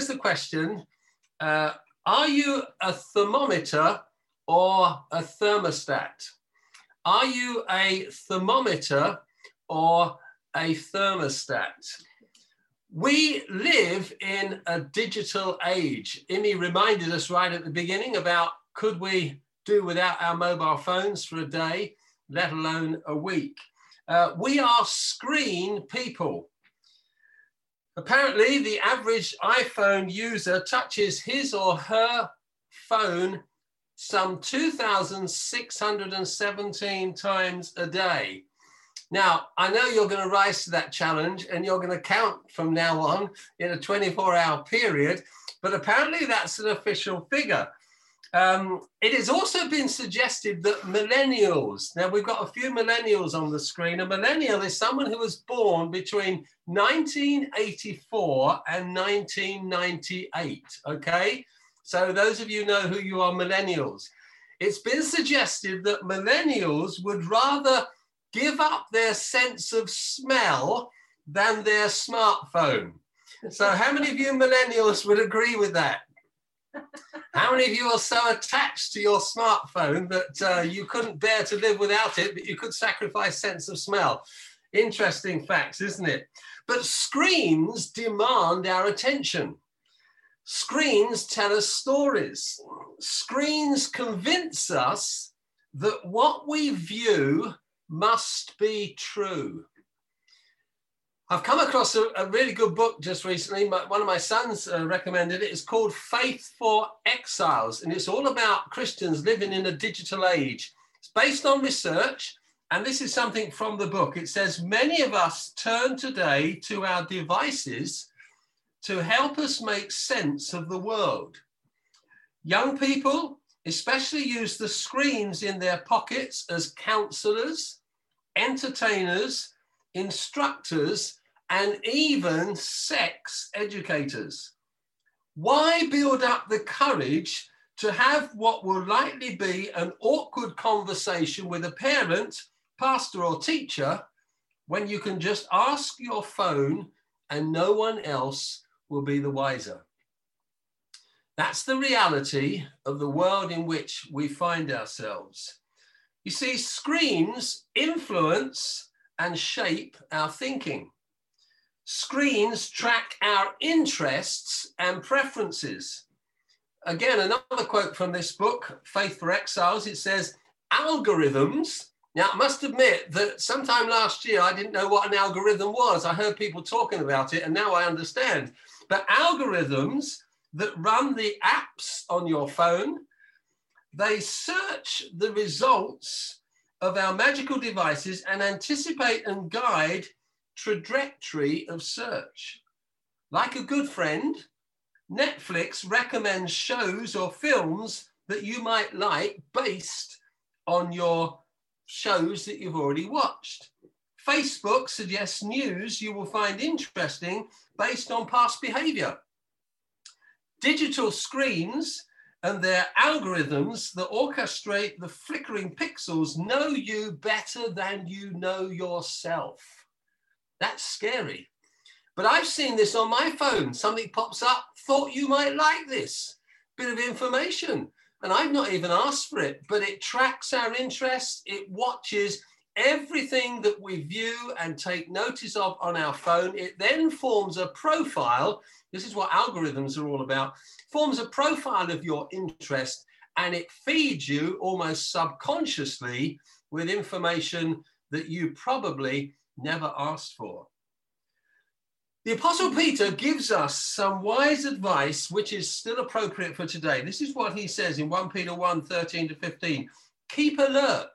here's the question uh, Are you a thermometer or a thermostat? Are you a thermometer or a thermostat? We live in a digital age. Imi reminded us right at the beginning about could we do without our mobile phones for a day, let alone a week? Uh, we are screen people. Apparently, the average iPhone user touches his or her phone some 2,617 times a day. Now, I know you're going to rise to that challenge and you're going to count from now on in a 24 hour period, but apparently that's an official figure. Um, it has also been suggested that millennials, now we've got a few millennials on the screen. A millennial is someone who was born between 1984 and 1998. Okay. So, those of you know who you are millennials. It's been suggested that millennials would rather give up their sense of smell than their smartphone. So, how many of you millennials would agree with that? How many of you are so attached to your smartphone that uh, you couldn't bear to live without it, but you could sacrifice sense of smell? Interesting facts, isn't it? But screens demand our attention. Screens tell us stories. Screens convince us that what we view must be true. I've come across a, a really good book just recently. My, one of my sons uh, recommended it. It's called Faith for Exiles, and it's all about Christians living in a digital age. It's based on research, and this is something from the book. It says Many of us turn today to our devices to help us make sense of the world. Young people especially use the screens in their pockets as counselors, entertainers, instructors, and even sex educators. Why build up the courage to have what will likely be an awkward conversation with a parent, pastor, or teacher when you can just ask your phone and no one else will be the wiser? That's the reality of the world in which we find ourselves. You see, screens influence and shape our thinking. Screens track our interests and preferences. Again, another quote from this book, Faith for Exiles, it says, algorithms. Now, I must admit that sometime last year I didn't know what an algorithm was. I heard people talking about it and now I understand. But algorithms that run the apps on your phone, they search the results of our magical devices and anticipate and guide trajectory of search. Like a good friend, Netflix recommends shows or films that you might like based on your shows that you've already watched. Facebook suggests news you will find interesting based on past behavior. Digital screens and their algorithms that orchestrate the flickering pixels know you better than you know yourself. That's scary. But I've seen this on my phone. Something pops up, thought you might like this bit of information. And I've not even asked for it, but it tracks our interests, it watches everything that we view and take notice of on our phone. It then forms a profile. This is what algorithms are all about. Forms a profile of your interest and it feeds you almost subconsciously with information that you probably never asked for. The Apostle Peter gives us some wise advice, which is still appropriate for today. This is what he says in 1 Peter 1 13 to 15. Keep alert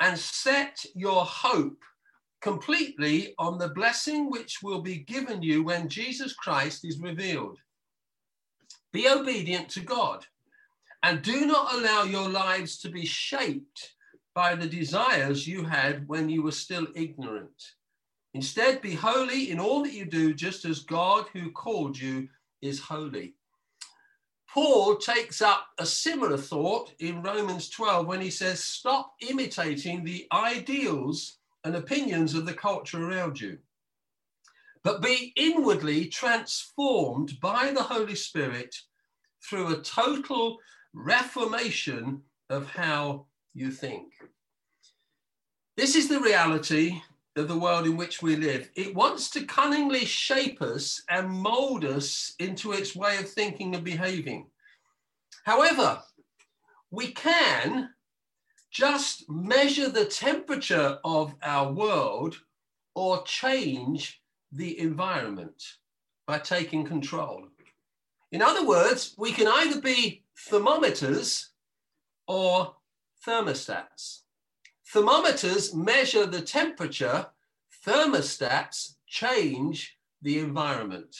and set your hope completely on the blessing which will be given you when Jesus Christ is revealed. Be obedient to God and do not allow your lives to be shaped by the desires you had when you were still ignorant. Instead, be holy in all that you do, just as God who called you is holy. Paul takes up a similar thought in Romans 12 when he says, Stop imitating the ideals and opinions of the culture around you. but be inwardly transformed by the Holy Spirit through a total reformation of how you think. This is the reality of the world in which we live. It wants to cunningly shape us and mold us into its way of thinking and behaving. However, we can just measure the temperature of our world or change the environment by taking control. In other words, we can either be thermometers or thermostats. Thermometers measure the temperature, thermostats change the environment.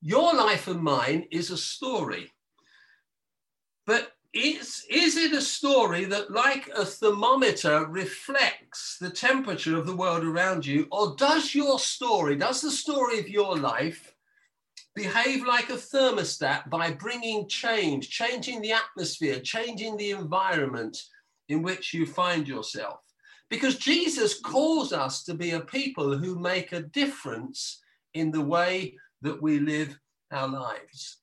Your life and mine is a story. But is, is it a story that, like a thermometer, reflects the temperature of the world around you? Or does your story, does the story of your life behave like a thermostat by bringing change, changing the atmosphere, changing the environment in which you find yourself? Because Jesus calls us to be a people who make a difference in the way that we live our lives.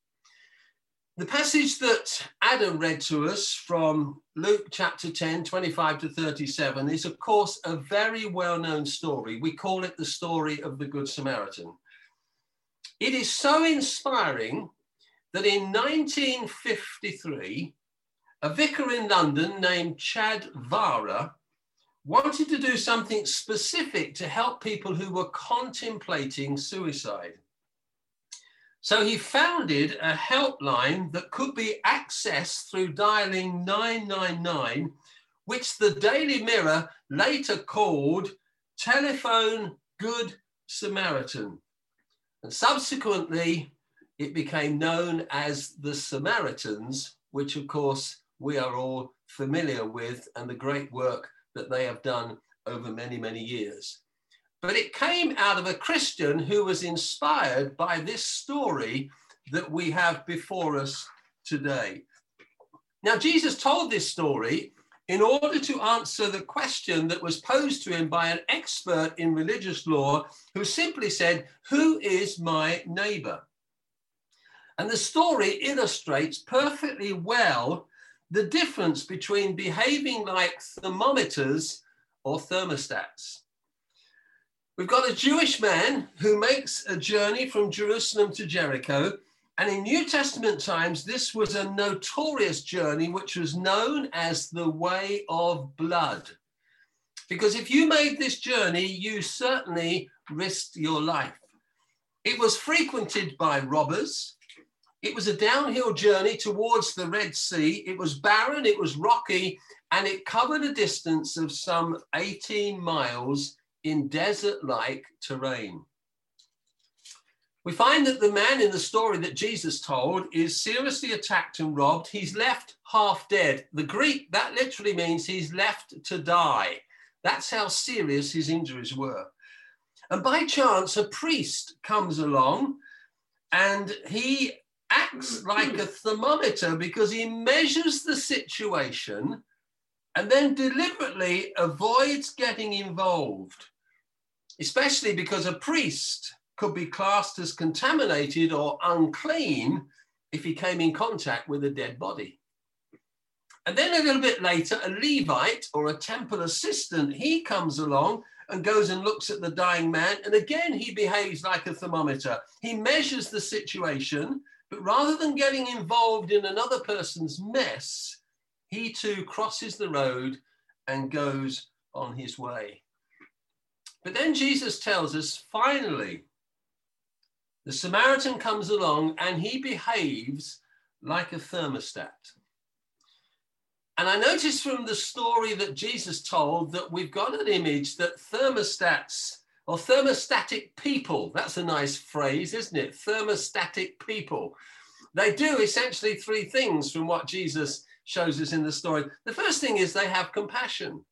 The passage that Adam read to us from Luke chapter 10, 25 to 37 is, of course, a very well known story. We call it the story of the Good Samaritan. It is so inspiring that in 1953, a vicar in London named Chad Varah wanted to do something specific to help people who were contemplating suicide. So he founded a helpline that could be accessed through dialing 999, which the Daily Mirror later called Telephone Good Samaritan. And subsequently, it became known as the Samaritans, which of course we are all familiar with and the great work that they have done over many, many years. But it came out of a Christian who was inspired by this story that we have before us today. Now, Jesus told this story in order to answer the question that was posed to him by an expert in religious law who simply said, Who is my neighbor? And the story illustrates perfectly well the difference between behaving like thermometers or thermostats. We've got a Jewish man who makes a journey from Jerusalem to Jericho. And in New Testament times, this was a notorious journey which was known as the way of blood. Because if you made this journey, you certainly risked your life. It was frequented by robbers. It was a downhill journey towards the Red Sea. It was barren, it was rocky, and it covered a distance of some 18 miles in desert like terrain. We find that the man in the story that Jesus told is seriously attacked and robbed. He's left half dead. The Greek, that literally means he's left to die. That's how serious his injuries were. And by chance, a priest comes along and he acts like a thermometer because he measures the situation and then deliberately avoids getting involved especially because a priest could be classed as contaminated or unclean if he came in contact with a dead body. And then a little bit later, a Levite or a temple assistant, he comes along and goes and looks at the dying man. And again, he behaves like a thermometer. He measures the situation, but rather than getting involved in another person's mess, he too crosses the road and goes on his way. But then Jesus tells us finally, the Samaritan comes along and he behaves like a thermostat. And I noticed from the story that Jesus told that we've got an image that thermostats or thermostatic people, that's a nice phrase, isn't it? Thermostatic people. They do essentially three things from what Jesus shows us in the story. The first thing is they have compassion.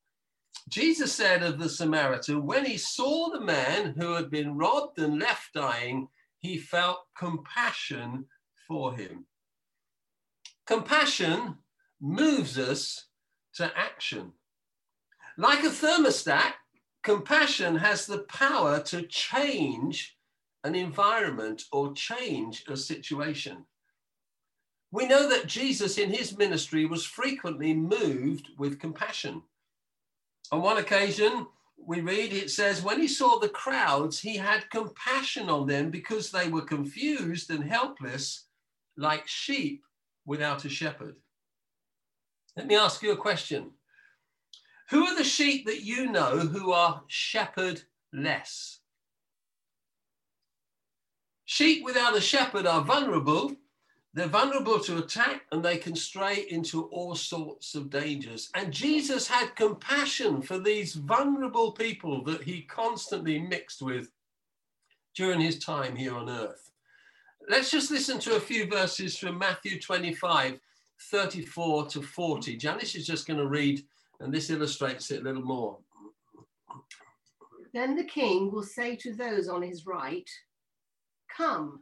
Jesus said of the Samaritan, when he saw the man who had been robbed and left dying, he felt compassion for him. Compassion moves us to action. Like a thermostat, compassion has the power to change an environment or change a situation. We know that Jesus in his ministry was frequently moved with compassion. On one occasion, we read it says, when he saw the crowds, he had compassion on them because they were confused and helpless, like sheep without a shepherd. Let me ask you a question. Who are the sheep that you know who are shepherdless? Sheep without a shepherd are vulnerable they're vulnerable to attack and they can stray into all sorts of dangers. And Jesus had compassion for these vulnerable people that he constantly mixed with during his time here on earth. Let's just listen to a few verses from Matthew 25, 34 to 40. Janice is just going to read, and this illustrates it a little more. Then the king will say to those on his right, Come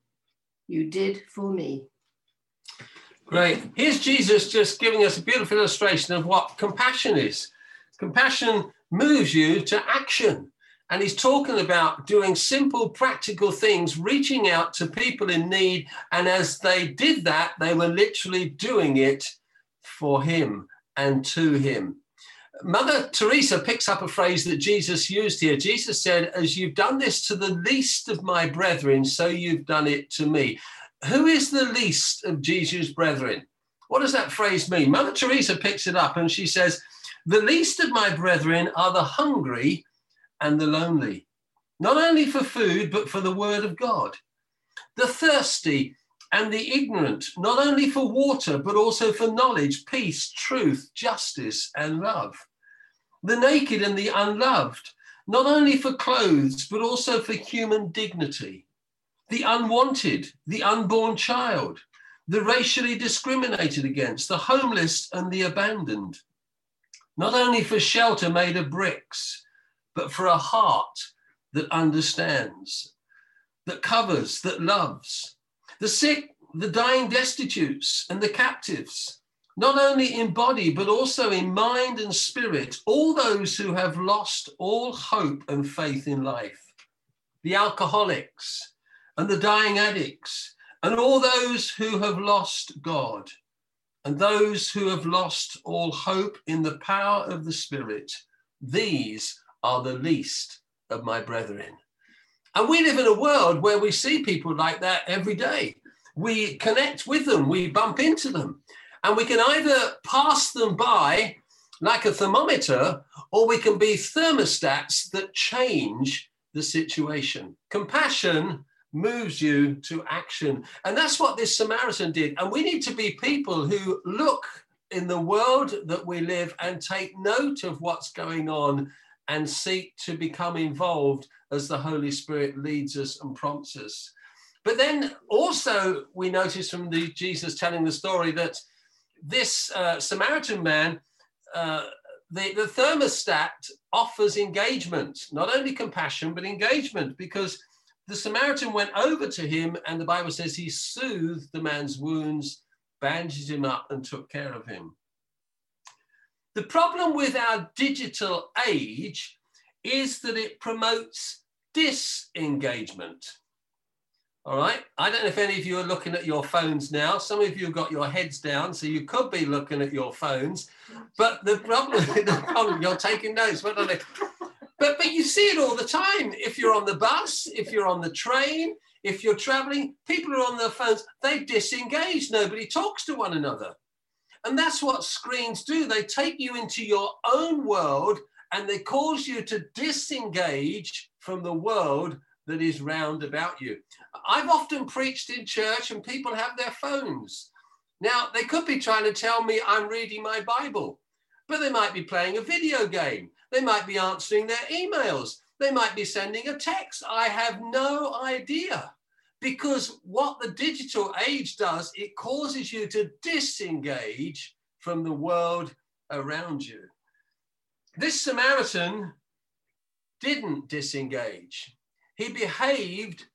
you did for me. Great. Here's Jesus just giving us a beautiful illustration of what compassion is. Compassion moves you to action. And he's talking about doing simple, practical things, reaching out to people in need. And as they did that, they were literally doing it for him and to him. Mother Teresa picks up a phrase that Jesus used here. Jesus said, As you've done this to the least of my brethren, so you've done it to me. Who is the least of Jesus' brethren? What does that phrase mean? Mother Teresa picks it up and she says, The least of my brethren are the hungry and the lonely, not only for food, but for the word of God. The thirsty and the ignorant, not only for water, but also for knowledge, peace, truth, justice, and love the naked and the unloved, not only for clothes, but also for human dignity, the unwanted, the unborn child, the racially discriminated against, the homeless and the abandoned, not only for shelter made of bricks, but for a heart that understands, that covers, that loves, the sick, the dying destitutes, and the captives not only in body, but also in mind and spirit, all those who have lost all hope and faith in life, the alcoholics and the dying addicts, and all those who have lost God, and those who have lost all hope in the power of the Spirit. These are the least of my brethren. And we live in a world where we see people like that every day. We connect with them, we bump into them. And we can either pass them by like a thermometer, or we can be thermostats that change the situation. Compassion moves you to action. And that's what this Samaritan did. And we need to be people who look in the world that we live and take note of what's going on and seek to become involved as the Holy Spirit leads us and prompts us. But then also, we notice from the Jesus telling the story that this uh, Samaritan man, uh, the, the thermostat offers engagement, not only compassion, but engagement, because the Samaritan went over to him, and the Bible says he soothed the man's wounds, bandaged him up, and took care of him. The problem with our digital age is that it promotes disengagement. All right. I don't know if any of you are looking at your phones now. Some of you have got your heads down, so you could be looking at your phones. But the problem, the problem you're taking notes. They? But, but you see it all the time. If you're on the bus, if you're on the train, if you're traveling, people are on their phones, they disengage. Nobody talks to one another. And that's what screens do. They take you into your own world and they cause you to disengage from the world that is round about you. I've often preached in church and people have their phones. Now, they could be trying to tell me I'm reading my Bible, but they might be playing a video game. They might be answering their emails. They might be sending a text. I have no idea. Because what the digital age does, it causes you to disengage from the world around you. This Samaritan didn't disengage. He behaved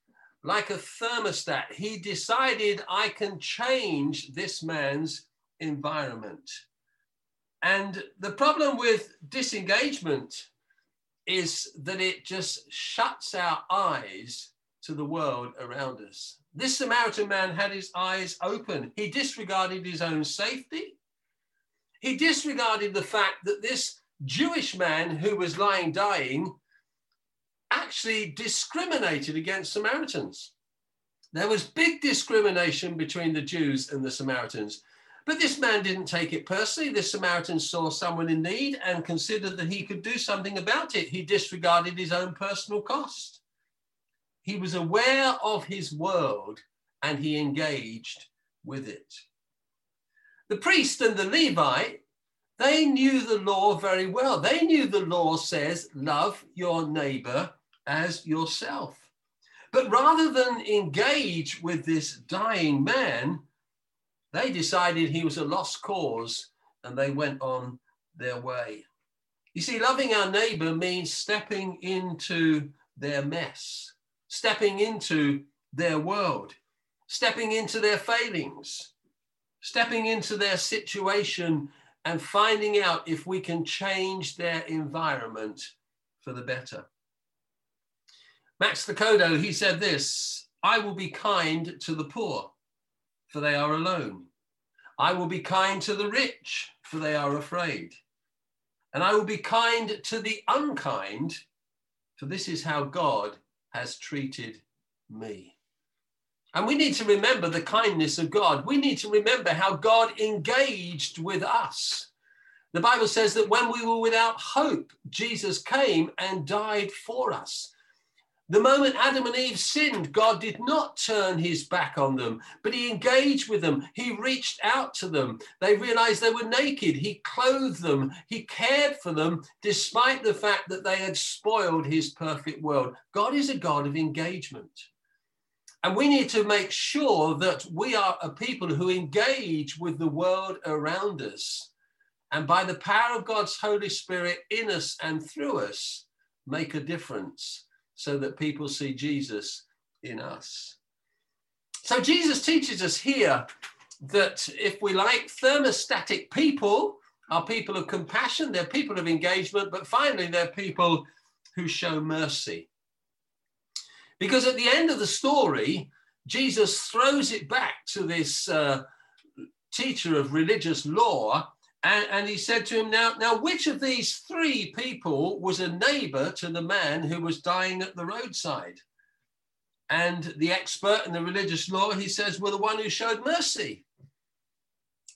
like a thermostat. He decided, I can change this man's environment. And the problem with disengagement is that it just shuts our eyes to the world around us. This Samaritan man had his eyes open. He disregarded his own safety. He disregarded the fact that this Jewish man who was lying dying actually discriminated against Samaritans. There was big discrimination between the Jews and the Samaritans. But this man didn't take it personally. This Samaritan saw someone in need and considered that he could do something about it. He disregarded his own personal cost. He was aware of his world and he engaged with it. The priest and the Levite, they knew the law very well. They knew the law says, love your neighbor as yourself. But rather than engage with this dying man, they decided he was a lost cause and they went on their way. You see, loving our neighbor means stepping into their mess, stepping into their world, stepping into their failings, stepping into their situation and finding out if we can change their environment for the better. Max Lucado, he said this I will be kind to the poor for they are alone. I will be kind to the rich, for they are afraid. And I will be kind to the unkind, for this is how God has treated me. And we need to remember the kindness of God. We need to remember how God engaged with us. The Bible says that when we were without hope, Jesus came and died for us. The moment Adam and Eve sinned, God did not turn his back on them, but he engaged with them. He reached out to them. They realized they were naked. He clothed them. He cared for them, despite the fact that they had spoiled his perfect world. God is a God of engagement. And we need to make sure that we are a people who engage with the world around us. And by the power of God's Holy Spirit in us and through us, make a difference so that people see Jesus in us. So Jesus teaches us here that if we like thermostatic people are people of compassion, they're people of engagement, but finally they're people who show mercy. Because at the end of the story, Jesus throws it back to this uh, teacher of religious law and, and, he said to him, now, now, which of these three people was a neighbor to the man who was dying at the roadside? And the expert in the religious law, he says, well, the one who showed mercy.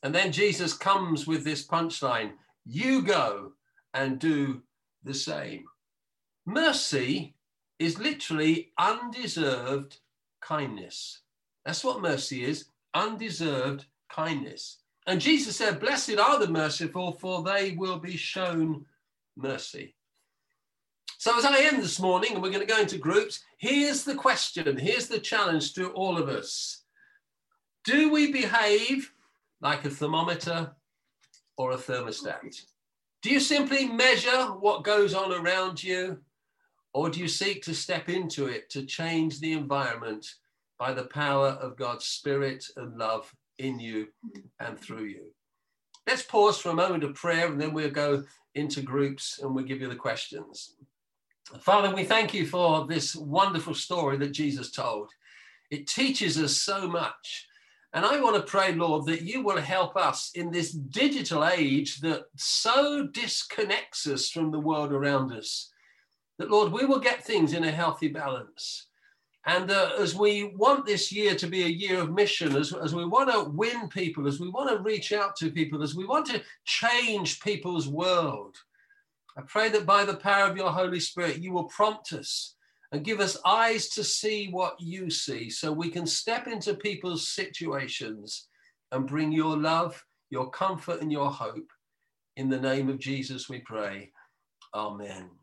And then Jesus comes with this punchline you go and do the same. Mercy is literally undeserved kindness. That's what mercy is undeserved kindness. And Jesus said, Blessed are the merciful, for they will be shown mercy. So, as I end this morning, and we're going to go into groups, here's the question, here's the challenge to all of us Do we behave like a thermometer or a thermostat? Do you simply measure what goes on around you, or do you seek to step into it to change the environment by the power of God's Spirit and love in you and through you. Let's pause for a moment of prayer and then we'll go into groups and we'll give you the questions. Father, we thank you for this wonderful story that Jesus told. It teaches us so much. And I want to pray, Lord, that you will help us in this digital age that so disconnects us from the world around us. that, Lord, we will get things in a healthy balance. And uh, as we want this year to be a year of mission, as, as we want to win people, as we want to reach out to people, as we want to change people's world, I pray that by the power of your Holy Spirit, you will prompt us and give us eyes to see what you see so we can step into people's situations and bring your love, your comfort, and your hope. In the name of Jesus, we pray. Amen.